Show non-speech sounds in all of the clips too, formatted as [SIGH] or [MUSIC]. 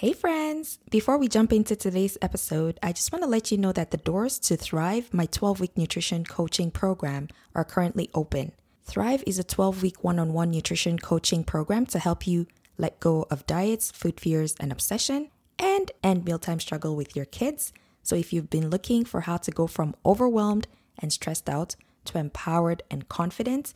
Hey, friends! Before we jump into today's episode, I just want to let you know that the doors to Thrive, my 12 week nutrition coaching program, are currently open. Thrive is a 12 week one on one nutrition coaching program to help you let go of diets, food fears, and obsession, and end mealtime struggle with your kids. So, if you've been looking for how to go from overwhelmed and stressed out to empowered and confident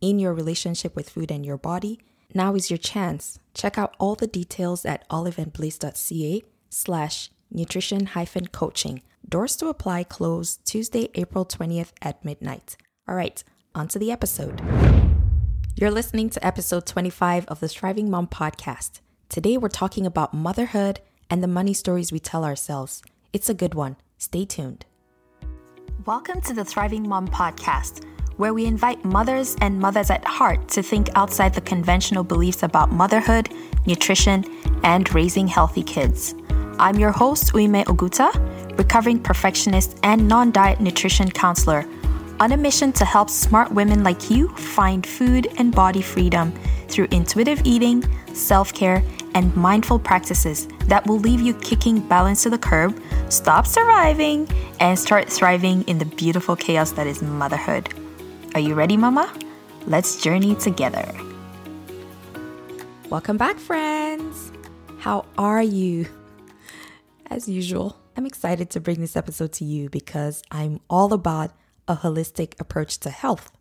in your relationship with food and your body, now is your chance. Check out all the details at oliveandbliss.ca slash nutrition hyphen coaching. Doors to apply close Tuesday, April 20th at midnight. All right, on to the episode. You're listening to episode 25 of the Thriving Mom podcast. Today we're talking about motherhood and the money stories we tell ourselves. It's a good one. Stay tuned. Welcome to the Thriving Mom podcast where we invite mothers and mothers at heart to think outside the conventional beliefs about motherhood, nutrition, and raising healthy kids. I'm your host, Uime Oguta, recovering perfectionist and non diet nutrition counselor, on a mission to help smart women like you find food and body freedom through intuitive eating, self care, and mindful practices that will leave you kicking balance to the curb, stop surviving, and start thriving in the beautiful chaos that is motherhood. Are you ready, Mama? Let's journey together. Welcome back, friends. How are you? As usual, I'm excited to bring this episode to you because I'm all about a holistic approach to health.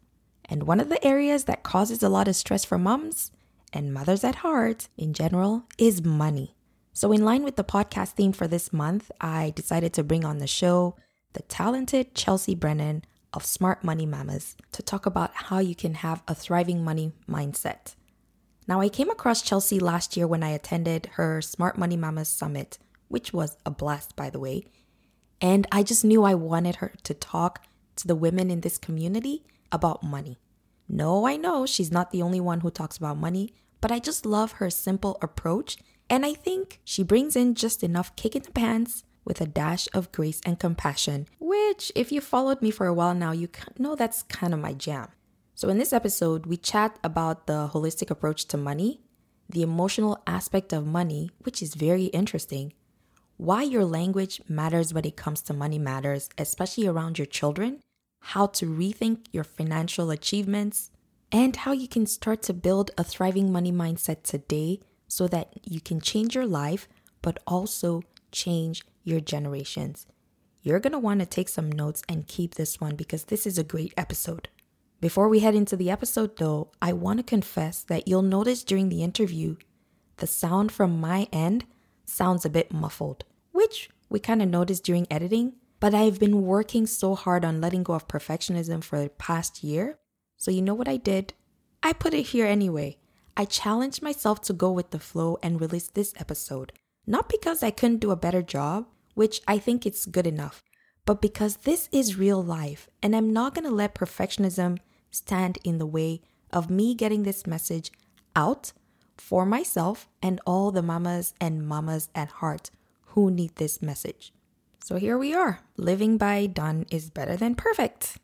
And one of the areas that causes a lot of stress for moms and mothers at heart in general is money. So, in line with the podcast theme for this month, I decided to bring on the show the talented Chelsea Brennan of Smart Money Mamas to talk about how you can have a thriving money mindset. Now, I came across Chelsea last year when I attended her Smart Money Mamas Summit, which was a blast, by the way. And I just knew I wanted her to talk to the women in this community about money. No, I know she's not the only one who talks about money, but I just love her simple approach. And I think she brings in just enough kick in the pants with a dash of grace and compassion, which, if you followed me for a while now, you know that's kind of my jam. So, in this episode, we chat about the holistic approach to money, the emotional aspect of money, which is very interesting, why your language matters when it comes to money matters, especially around your children, how to rethink your financial achievements, and how you can start to build a thriving money mindset today so that you can change your life, but also change your generations. You're going to want to take some notes and keep this one because this is a great episode. Before we head into the episode, though, I want to confess that you'll notice during the interview the sound from my end sounds a bit muffled, which we kind of noticed during editing. But I've been working so hard on letting go of perfectionism for the past year. So, you know what I did? I put it here anyway. I challenged myself to go with the flow and release this episode not because I couldn't do a better job, which I think it's good enough, but because this is real life and I'm not gonna let perfectionism stand in the way of me getting this message out for myself and all the mamas and mamas at heart who need this message. So here we are. Living by done is better than perfect.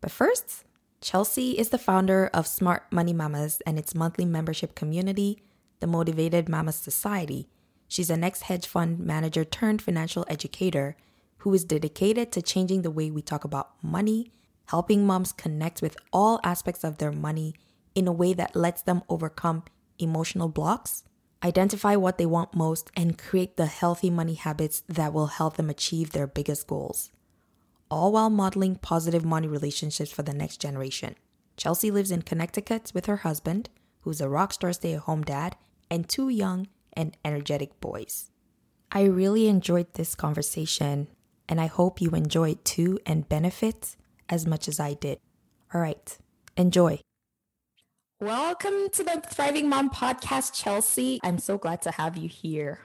But first, Chelsea is the founder of Smart Money Mamas and its monthly membership community, the Motivated Mamas Society, She's an ex hedge fund manager turned financial educator who is dedicated to changing the way we talk about money, helping moms connect with all aspects of their money in a way that lets them overcome emotional blocks, identify what they want most, and create the healthy money habits that will help them achieve their biggest goals. All while modeling positive money relationships for the next generation. Chelsea lives in Connecticut with her husband, who's a rock star stay at home dad, and two young and energetic boys. I really enjoyed this conversation, and I hope you enjoy it too and benefit as much as I did. All right, enjoy. Welcome to the Thriving Mom podcast, Chelsea. I'm so glad to have you here.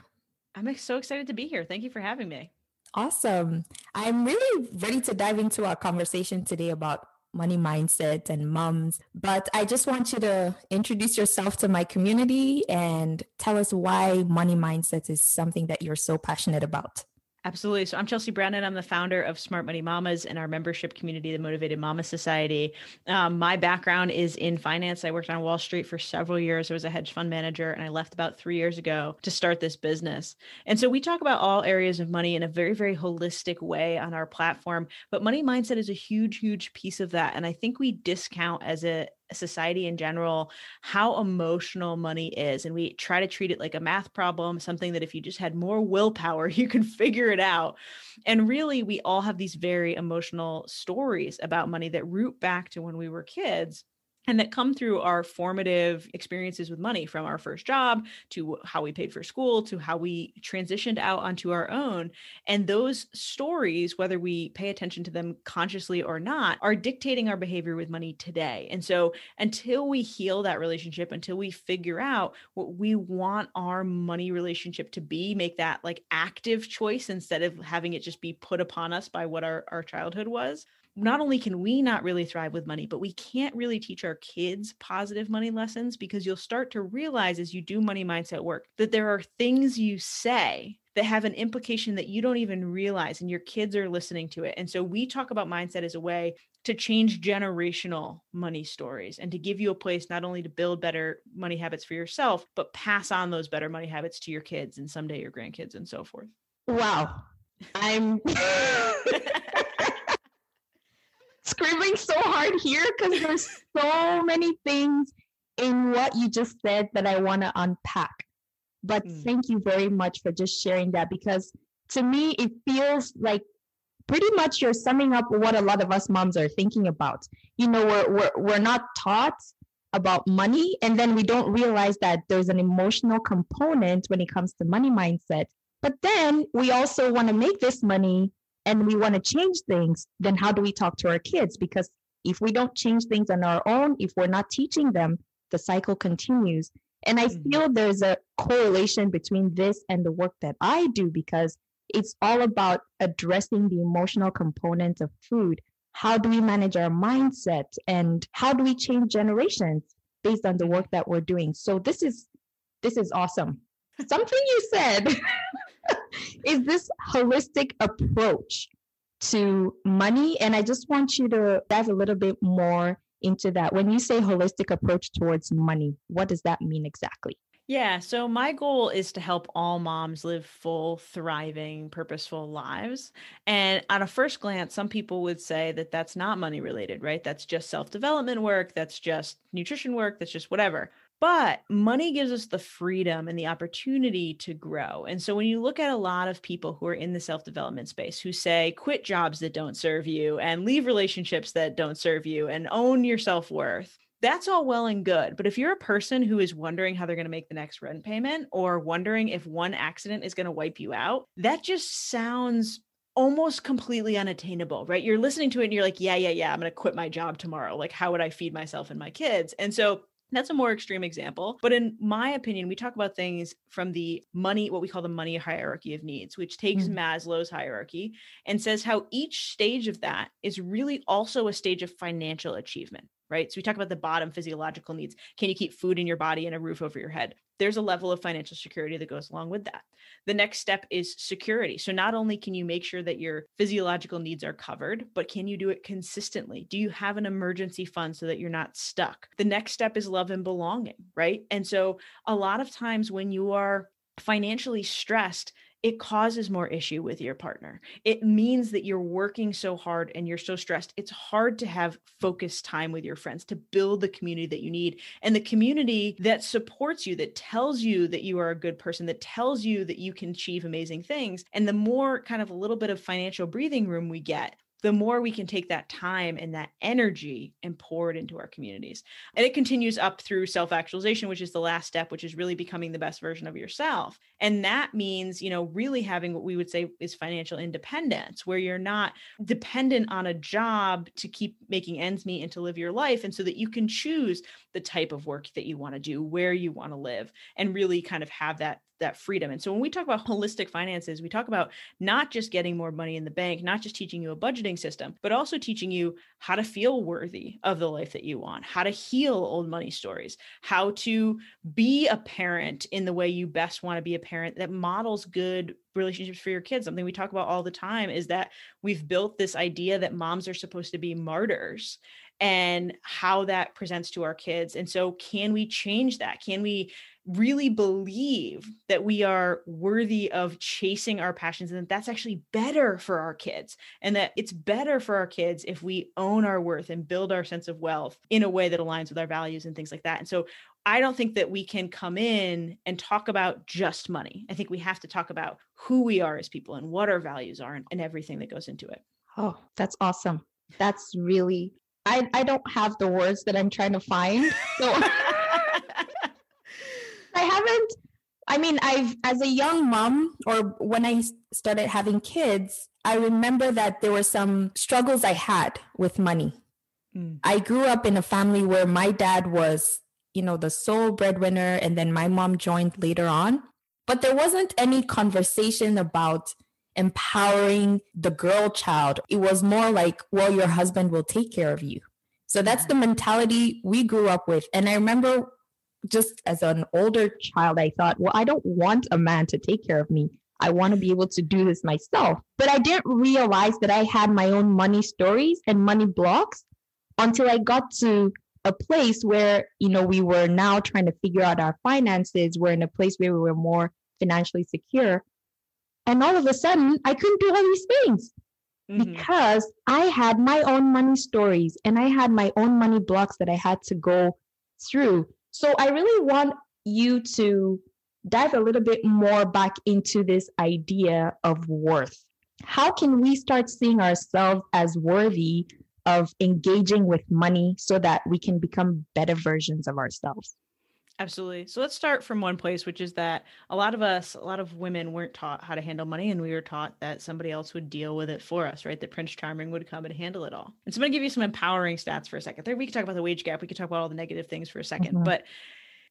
I'm so excited to be here. Thank you for having me. Awesome. I'm really ready to dive into our conversation today about money mindset and moms. But I just want you to introduce yourself to my community and tell us why money mindset is something that you're so passionate about. Absolutely. So I'm Chelsea Brennan. I'm the founder of Smart Money Mamas and our membership community, the Motivated Mama Society. Um, my background is in finance. I worked on Wall Street for several years. I was a hedge fund manager, and I left about three years ago to start this business. And so we talk about all areas of money in a very, very holistic way on our platform. But money mindset is a huge, huge piece of that. And I think we discount as a society in general how emotional money is and we try to treat it like a math problem something that if you just had more willpower [LAUGHS] you can figure it out. And really we all have these very emotional stories about money that root back to when we were kids and that come through our formative experiences with money from our first job to how we paid for school to how we transitioned out onto our own and those stories whether we pay attention to them consciously or not are dictating our behavior with money today. And so until we heal that relationship until we figure out what we want our money relationship to be make that like active choice instead of having it just be put upon us by what our, our childhood was not only can we not really thrive with money, but we can't really teach our kids positive money lessons because you'll start to realize as you do money mindset work that there are things you say that have an implication that you don't even realize and your kids are listening to it. And so we talk about mindset as a way to change generational money stories and to give you a place not only to build better money habits for yourself, but pass on those better money habits to your kids and someday your grandkids and so forth. Wow. I'm [LAUGHS] screaming so hard here because there's so many things in what you just said that I want to unpack. But mm. thank you very much for just sharing that because to me, it feels like pretty much you're summing up what a lot of us moms are thinking about. You know, we're, we're, we're not taught about money, and then we don't realize that there's an emotional component when it comes to money mindset. But then we also want to make this money and we want to change things, then how do we talk to our kids? Because if we don't change things on our own, if we're not teaching them, the cycle continues. And I mm-hmm. feel there's a correlation between this and the work that I do because it's all about addressing the emotional component of food. How do we manage our mindset and how do we change generations based on the work that we're doing? So this is this is awesome. Something you said [LAUGHS] is this holistic approach to money. And I just want you to dive a little bit more into that. When you say holistic approach towards money, what does that mean exactly? Yeah. So my goal is to help all moms live full, thriving, purposeful lives. And at a first glance, some people would say that that's not money related, right? That's just self development work. That's just nutrition work. That's just whatever. But money gives us the freedom and the opportunity to grow. And so when you look at a lot of people who are in the self development space who say, quit jobs that don't serve you and leave relationships that don't serve you and own your self worth, that's all well and good. But if you're a person who is wondering how they're going to make the next rent payment or wondering if one accident is going to wipe you out, that just sounds almost completely unattainable, right? You're listening to it and you're like, yeah, yeah, yeah, I'm going to quit my job tomorrow. Like, how would I feed myself and my kids? And so that's a more extreme example. But in my opinion, we talk about things from the money, what we call the money hierarchy of needs, which takes mm. Maslow's hierarchy and says how each stage of that is really also a stage of financial achievement right? So we talk about the bottom physiological needs. Can you keep food in your body and a roof over your head? There's a level of financial security that goes along with that. The next step is security. So not only can you make sure that your physiological needs are covered, but can you do it consistently? Do you have an emergency fund so that you're not stuck? The next step is love and belonging, right? And so a lot of times when you are financially stressed, it causes more issue with your partner. It means that you're working so hard and you're so stressed. It's hard to have focused time with your friends to build the community that you need and the community that supports you, that tells you that you are a good person, that tells you that you can achieve amazing things. And the more kind of a little bit of financial breathing room we get, the more we can take that time and that energy and pour it into our communities. And it continues up through self actualization, which is the last step, which is really becoming the best version of yourself. And that means, you know, really having what we would say is financial independence, where you're not dependent on a job to keep making ends meet and to live your life. And so that you can choose the type of work that you want to do, where you want to live, and really kind of have that that freedom. And so when we talk about holistic finances, we talk about not just getting more money in the bank, not just teaching you a budgeting system, but also teaching you how to feel worthy of the life that you want, how to heal old money stories, how to be a parent in the way you best want to be a parent that models good relationships for your kids. Something we talk about all the time is that we've built this idea that moms are supposed to be martyrs and how that presents to our kids. And so, can we change that? Can we really believe that we are worthy of chasing our passions and that that's actually better for our kids and that it's better for our kids if we own our worth and build our sense of wealth in a way that aligns with our values and things like that. And so I don't think that we can come in and talk about just money. I think we have to talk about who we are as people and what our values are and, and everything that goes into it. Oh, that's awesome. That's really I, I don't have the words that I'm trying to find. So [LAUGHS] [LAUGHS] I haven't I mean, I've as a young mom or when I started having kids, I remember that there were some struggles I had with money. Mm. I grew up in a family where my dad was, you know, the sole breadwinner and then my mom joined later on. But there wasn't any conversation about empowering the girl child. It was more like, well, your husband will take care of you. So that's the mentality we grew up with. And I remember just as an older child, I thought, well, I don't want a man to take care of me. I want to be able to do this myself. But I didn't realize that I had my own money stories and money blocks until I got to a place where, you know, we were now trying to figure out our finances. We're in a place where we were more financially secure. And all of a sudden, I couldn't do all these things mm-hmm. because I had my own money stories and I had my own money blocks that I had to go through. So I really want you to dive a little bit more back into this idea of worth. How can we start seeing ourselves as worthy of engaging with money so that we can become better versions of ourselves? Absolutely. So let's start from one place, which is that a lot of us, a lot of women weren't taught how to handle money, and we were taught that somebody else would deal with it for us, right? That Prince Charming would come and handle it all. And so I'm going to give you some empowering stats for a second. There, we could talk about the wage gap. We could talk about all the negative things for a 2nd mm-hmm. but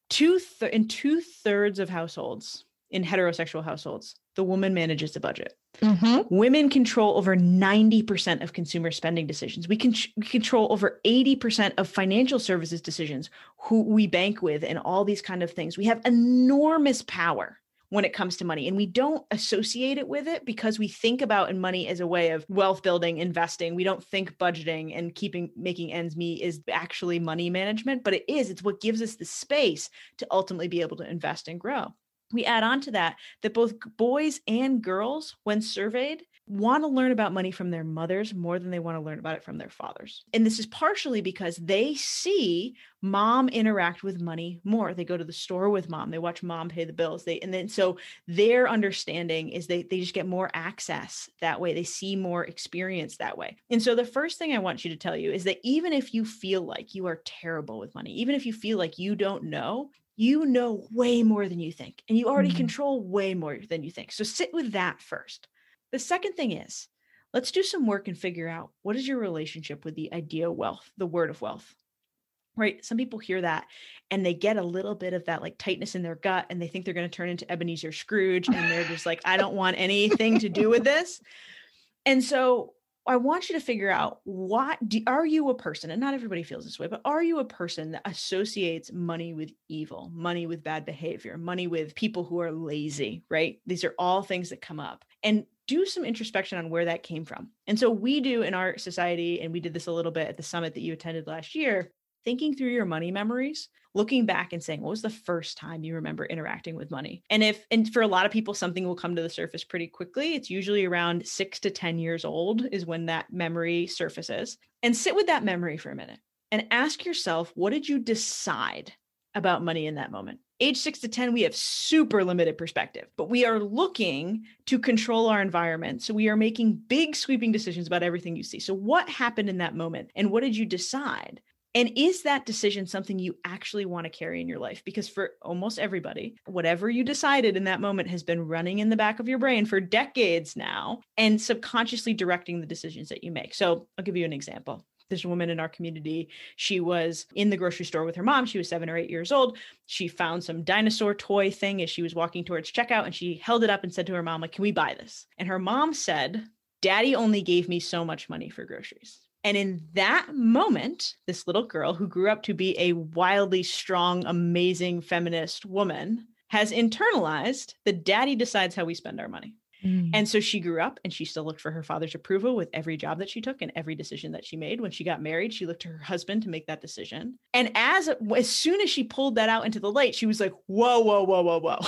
two th- in two thirds of households, in heterosexual households, the woman manages the budget. Mm-hmm. Women control over 90% of consumer spending decisions. We can we control over 80% of financial services decisions, who we bank with, and all these kind of things. We have enormous power when it comes to money. And we don't associate it with it because we think about money as a way of wealth building, investing. We don't think budgeting and keeping making ends meet is actually money management, but it is. It's what gives us the space to ultimately be able to invest and grow we add on to that that both boys and girls, when surveyed, want to learn about money from their mothers more than they want to learn about it from their fathers. And this is partially because they see mom interact with money more. They go to the store with mom, they watch mom pay the bills. They and then so their understanding is they they just get more access that way. They see more experience that way. And so the first thing I want you to tell you is that even if you feel like you are terrible with money, even if you feel like you don't know, you know way more than you think, and you already mm-hmm. control way more than you think. So sit with that first. The second thing is let's do some work and figure out what is your relationship with the idea of wealth, the word of wealth. Right. Some people hear that and they get a little bit of that like tightness in their gut and they think they're going to turn into Ebenezer Scrooge and they're just like, I don't want anything to do with this. And so I want you to figure out what do, are you a person, and not everybody feels this way, but are you a person that associates money with evil, money with bad behavior, money with people who are lazy, right? These are all things that come up. And do some introspection on where that came from. And so we do in our society, and we did this a little bit at the summit that you attended last year, thinking through your money memories, looking back and saying, what was the first time you remember interacting with money? And if, and for a lot of people, something will come to the surface pretty quickly. It's usually around six to 10 years old is when that memory surfaces. And sit with that memory for a minute and ask yourself, what did you decide about money in that moment? Age six to 10, we have super limited perspective, but we are looking to control our environment. So we are making big sweeping decisions about everything you see. So, what happened in that moment? And what did you decide? And is that decision something you actually want to carry in your life? Because for almost everybody, whatever you decided in that moment has been running in the back of your brain for decades now and subconsciously directing the decisions that you make. So I'll give you an example. There's a woman in our community, she was in the grocery store with her mom. She was seven or eight years old. She found some dinosaur toy thing as she was walking towards checkout and she held it up and said to her mom, like, can we buy this? And her mom said, Daddy only gave me so much money for groceries. And in that moment, this little girl who grew up to be a wildly strong, amazing feminist woman has internalized the daddy decides how we spend our money. Mm. And so she grew up and she still looked for her father's approval with every job that she took and every decision that she made. When she got married, she looked to her husband to make that decision. And as as soon as she pulled that out into the light, she was like, "Whoa, whoa, whoa, whoa, whoa."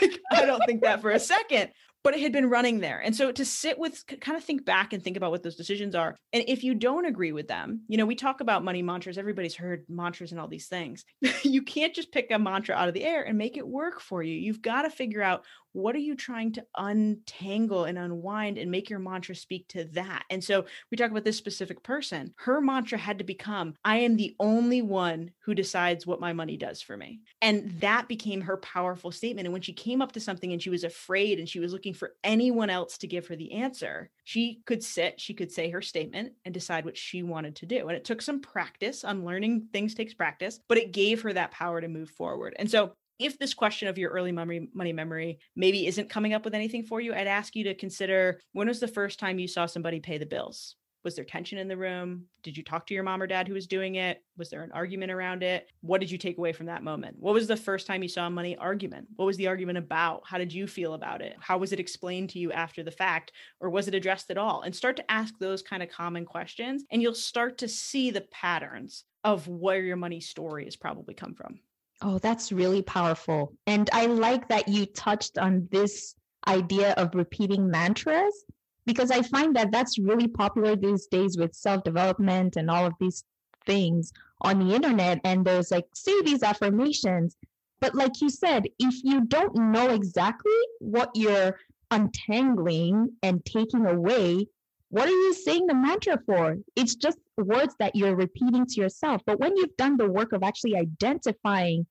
[LAUGHS] I don't think that for a second but it had been running there. And so to sit with, kind of think back and think about what those decisions are. And if you don't agree with them, you know, we talk about money mantras, everybody's heard mantras and all these things. [LAUGHS] you can't just pick a mantra out of the air and make it work for you. You've got to figure out what are you trying to untangle and unwind and make your mantra speak to that? And so we talk about this specific person. Her mantra had to become i am the only one who decides what my money does for me. And that became her powerful statement. And when she came up to something and she was afraid and she was looking for anyone else to give her the answer she could sit she could say her statement and decide what she wanted to do. And it took some practice. On learning things takes practice but it gave her that power to move forward. And so if this question of your early memory, money memory maybe isn't coming up with anything for you, I'd ask you to consider when was the first time you saw somebody pay the bills? Was there tension in the room? Did you talk to your mom or dad who was doing it? Was there an argument around it? What did you take away from that moment? What was the first time you saw a money argument? What was the argument about? How did you feel about it? How was it explained to you after the fact? Or was it addressed at all? And start to ask those kind of common questions, and you'll start to see the patterns of where your money story has probably come from. Oh, that's really powerful. And I like that you touched on this idea of repeating mantras because I find that that's really popular these days with self development and all of these things on the internet. And there's like, say these affirmations. But like you said, if you don't know exactly what you're untangling and taking away, what are you saying the mantra for? It's just words that you're repeating to yourself. But when you've done the work of actually identifying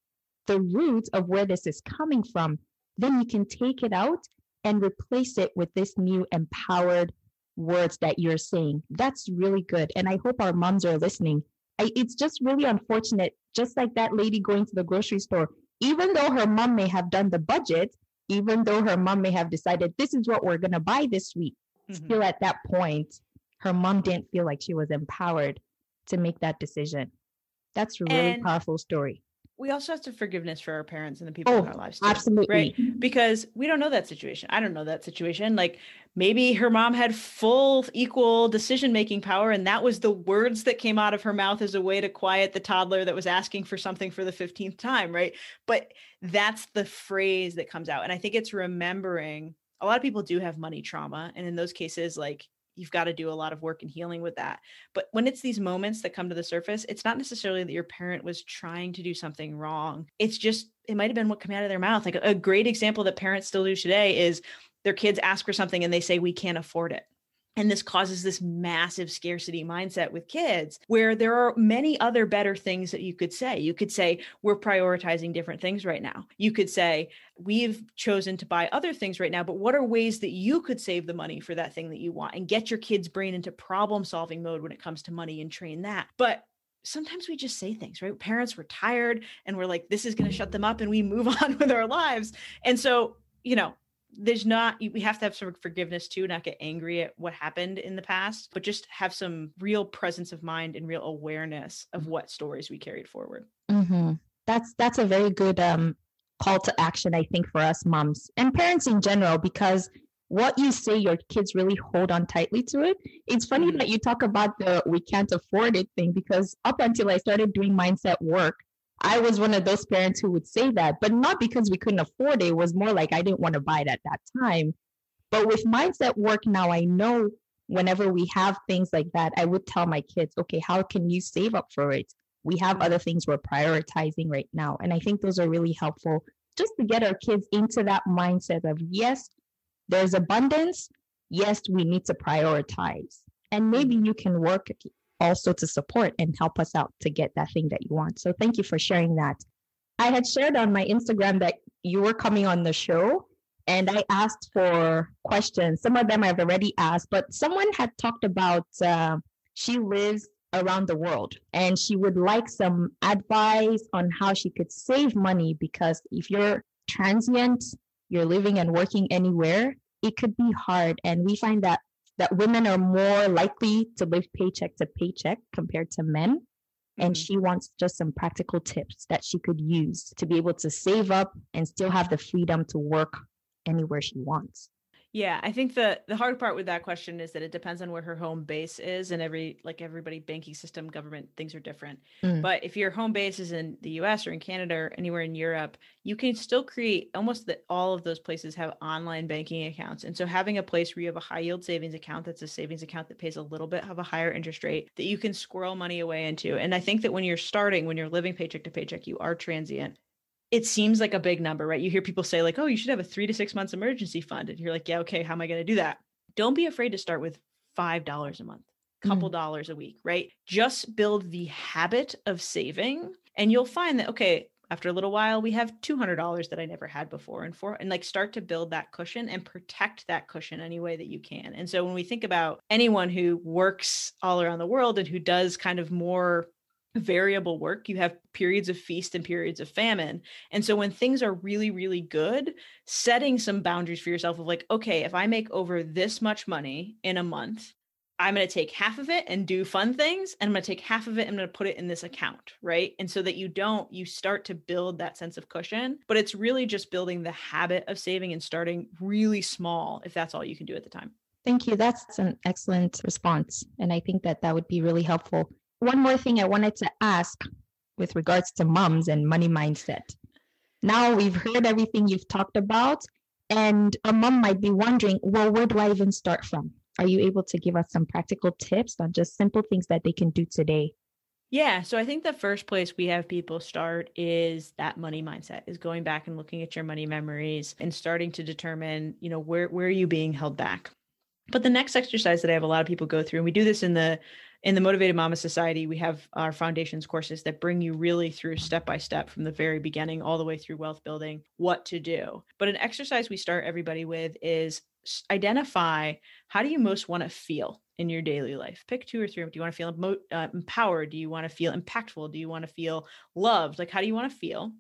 the roots of where this is coming from, then you can take it out and replace it with this new empowered words that you're saying. That's really good. And I hope our moms are listening. I, it's just really unfortunate, just like that lady going to the grocery store, even though her mom may have done the budget, even though her mom may have decided this is what we're going to buy this week, mm-hmm. still at that point, her mom didn't feel like she was empowered to make that decision. That's a really and powerful story. We also have to forgiveness for our parents and the people oh, in our lives. Too, absolutely. Right. Because we don't know that situation. I don't know that situation. Like maybe her mom had full equal decision making power, and that was the words that came out of her mouth as a way to quiet the toddler that was asking for something for the 15th time. Right. But that's the phrase that comes out. And I think it's remembering a lot of people do have money trauma. And in those cases, like you've got to do a lot of work and healing with that. But when it's these moments that come to the surface, it's not necessarily that your parent was trying to do something wrong. It's just, it might have been what came out of their mouth. Like a great example that parents still do today is their kids ask for something and they say, we can't afford it. And this causes this massive scarcity mindset with kids where there are many other better things that you could say. You could say, We're prioritizing different things right now. You could say, We've chosen to buy other things right now, but what are ways that you could save the money for that thing that you want and get your kid's brain into problem solving mode when it comes to money and train that? But sometimes we just say things, right? Parents were tired and we're like, This is going to shut them up and we move [LAUGHS] on with our lives. And so, you know, there's not we have to have some forgiveness too not get angry at what happened in the past but just have some real presence of mind and real awareness of what stories we carried forward mm-hmm. that's that's a very good um call to action i think for us moms and parents in general because what you say your kids really hold on tightly to it it's funny mm-hmm. that you talk about the we can't afford it thing because up until i started doing mindset work I was one of those parents who would say that, but not because we couldn't afford it. It was more like I didn't want to buy it at that time. But with mindset work now, I know whenever we have things like that, I would tell my kids, okay, how can you save up for it? We have other things we're prioritizing right now. And I think those are really helpful just to get our kids into that mindset of yes, there's abundance. Yes, we need to prioritize. And maybe mm-hmm. you can work also to support and help us out to get that thing that you want. So thank you for sharing that. I had shared on my Instagram that you were coming on the show and I asked for questions. Some of them I've already asked, but someone had talked about uh, she lives around the world and she would like some advice on how she could save money because if you're transient, you're living and working anywhere, it could be hard. And we find that that women are more likely to live paycheck to paycheck compared to men. And Mhm. she wants just some practical tips that she could use to be able to save up and still have the freedom to work anywhere she wants. Yeah, I think the the hard part with that question is that it depends on where her home base is, and every like everybody banking system, government things are different. Mm. But if your home base is in the U.S. or in Canada or anywhere in Europe, you can still create almost that all of those places have online banking accounts, and so having a place where you have a high yield savings account that's a savings account that pays a little bit of a higher interest rate that you can squirrel money away into. And I think that when you're starting, when you're living paycheck to paycheck, you are transient it seems like a big number, right? You hear people say, like, oh, you should have a three to six months emergency fund. And you're like, yeah, okay, how am I going to do that? Don't be afraid to start with $5 a month, couple mm. dollars a week, right? Just build the habit of saving. And you'll find that, okay, after a little while, we have $200 that I never had before and for, and like start to build that cushion and protect that cushion any way that you can. And so when we think about anyone who works all around the world and who does kind of more variable work. You have periods of feast and periods of famine. And so when things are really, really good, setting some boundaries for yourself of like, okay, if I make over this much money in a month, I'm going to take half of it and do fun things. And I'm going to take half of it and I'm going to put it in this account. Right. And so that you don't, you start to build that sense of cushion. But it's really just building the habit of saving and starting really small if that's all you can do at the time. Thank you. That's an excellent response. And I think that that would be really helpful. One more thing I wanted to ask with regards to moms and money mindset. Now we've heard everything you've talked about, and a mom might be wondering, well, where do I even start from? Are you able to give us some practical tips on just simple things that they can do today? Yeah. So I think the first place we have people start is that money mindset, is going back and looking at your money memories and starting to determine, you know, where where are you being held back. But the next exercise that I have a lot of people go through, and we do this in the in the Motivated Mama Society, we have our foundations courses that bring you really through step by step from the very beginning all the way through wealth building, what to do. But an exercise we start everybody with is identify how do you most want to feel in your daily life. Pick two or three. Do you want to feel emo- uh, empowered? Do you want to feel impactful? Do you want to feel loved? Like, how do you want to feel?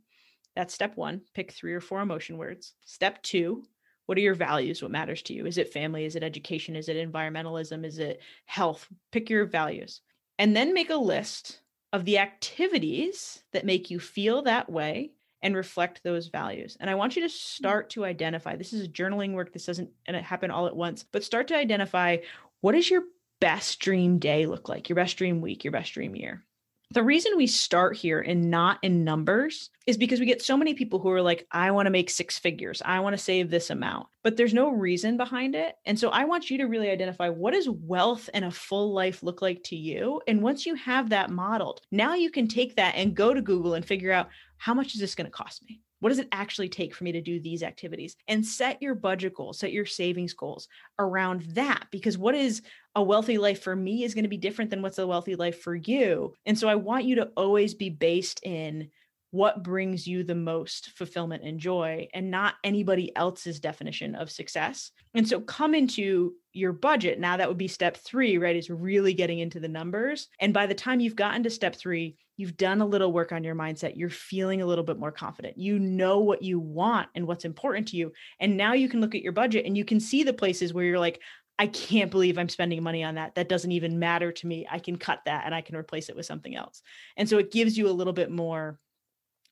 That's step one. Pick three or four emotion words. Step two, what are your values? What matters to you? Is it family? Is it education? Is it environmentalism? Is it health? Pick your values. And then make a list of the activities that make you feel that way and reflect those values. And I want you to hmm. start to identify this is journaling work. This doesn't and it happen all at once, but start to identify what does your best dream day look like? Your best dream week, your best dream year. The reason we start here and not in numbers is because we get so many people who are like, I want to make six figures. I want to save this amount, but there's no reason behind it. And so I want you to really identify what does wealth and a full life look like to you? And once you have that modeled, now you can take that and go to Google and figure out how much is this going to cost me? What does it actually take for me to do these activities? And set your budget goals, set your savings goals around that. Because what is a wealthy life for me is going to be different than what's a wealthy life for you. And so I want you to always be based in what brings you the most fulfillment and joy and not anybody else's definition of success. And so come into your budget. Now that would be step 3, right? Is really getting into the numbers. And by the time you've gotten to step 3, you've done a little work on your mindset. You're feeling a little bit more confident. You know what you want and what's important to you. And now you can look at your budget and you can see the places where you're like, I can't believe I'm spending money on that. That doesn't even matter to me. I can cut that and I can replace it with something else. And so it gives you a little bit more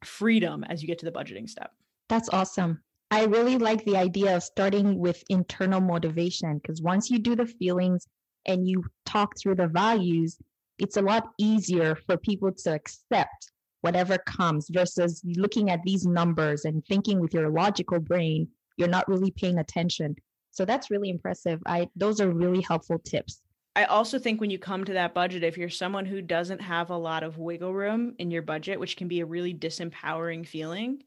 freedom as you get to the budgeting step. That's awesome. I really like the idea of starting with internal motivation because once you do the feelings and you talk through the values, it's a lot easier for people to accept whatever comes versus looking at these numbers and thinking with your logical brain, you're not really paying attention. So that's really impressive. I those are really helpful tips. I also think when you come to that budget, if you're someone who doesn't have a lot of wiggle room in your budget, which can be a really disempowering feeling,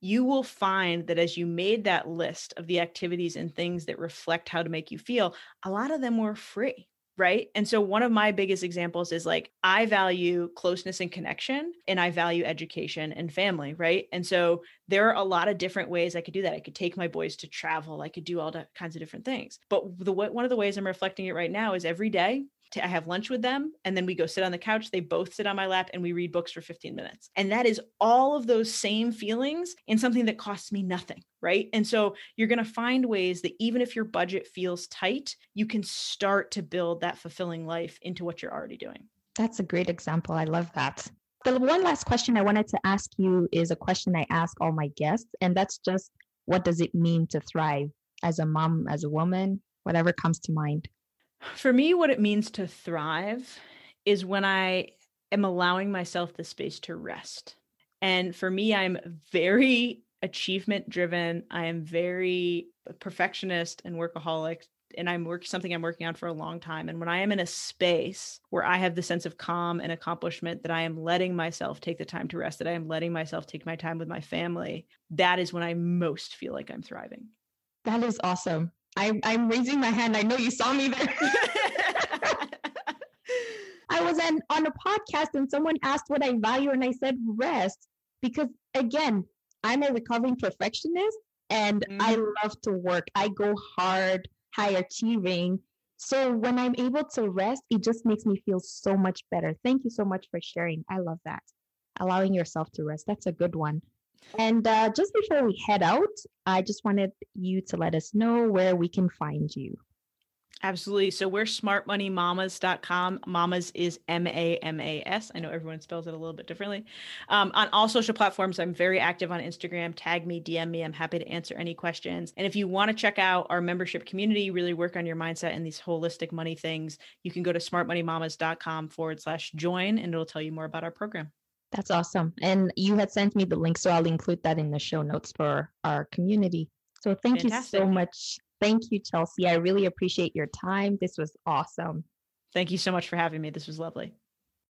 you will find that as you made that list of the activities and things that reflect how to make you feel, a lot of them were free. Right. And so, one of my biggest examples is like, I value closeness and connection, and I value education and family. Right. And so, there are a lot of different ways I could do that. I could take my boys to travel, I could do all kinds of different things. But the one of the ways I'm reflecting it right now is every day I have lunch with them and then we go sit on the couch. They both sit on my lap and we read books for 15 minutes. And that is all of those same feelings in something that costs me nothing. Right. And so you're going to find ways that even if your budget feels tight, you can start to build that fulfilling life into what you're already doing. That's a great example. I love that. The one last question I wanted to ask you is a question I ask all my guests, and that's just what does it mean to thrive as a mom, as a woman, whatever comes to mind? For me, what it means to thrive is when I am allowing myself the space to rest. And for me, I'm very achievement driven. I am very perfectionist and workaholic and I'm working something I'm working on for a long time. And when I am in a space where I have the sense of calm and accomplishment that I am letting myself take the time to rest, that I am letting myself take my time with my family, that is when I most feel like I'm thriving. That is awesome. I'm I'm raising my hand. I know you saw me there. [LAUGHS] I was on, on a podcast and someone asked what I value, and I said rest because again, I'm a recovering perfectionist and mm. I love to work. I go hard high achieving. So when I'm able to rest, it just makes me feel so much better. Thank you so much for sharing. I love that. Allowing yourself to rest. That's a good one. And uh, just before we head out, I just wanted you to let us know where we can find you. Absolutely. So we're smartmoneymamas.com. Mamas is M A M A S. I know everyone spells it a little bit differently. Um, on all social platforms, I'm very active on Instagram. Tag me, DM me. I'm happy to answer any questions. And if you want to check out our membership community, really work on your mindset and these holistic money things, you can go to smartmoneymamas.com forward slash join and it'll tell you more about our program. That's awesome. And you had sent me the link, so I'll include that in the show notes for our community. So thank Fantastic. you so much Thank you, Chelsea. I really appreciate your time. This was awesome. Thank you so much for having me. This was lovely.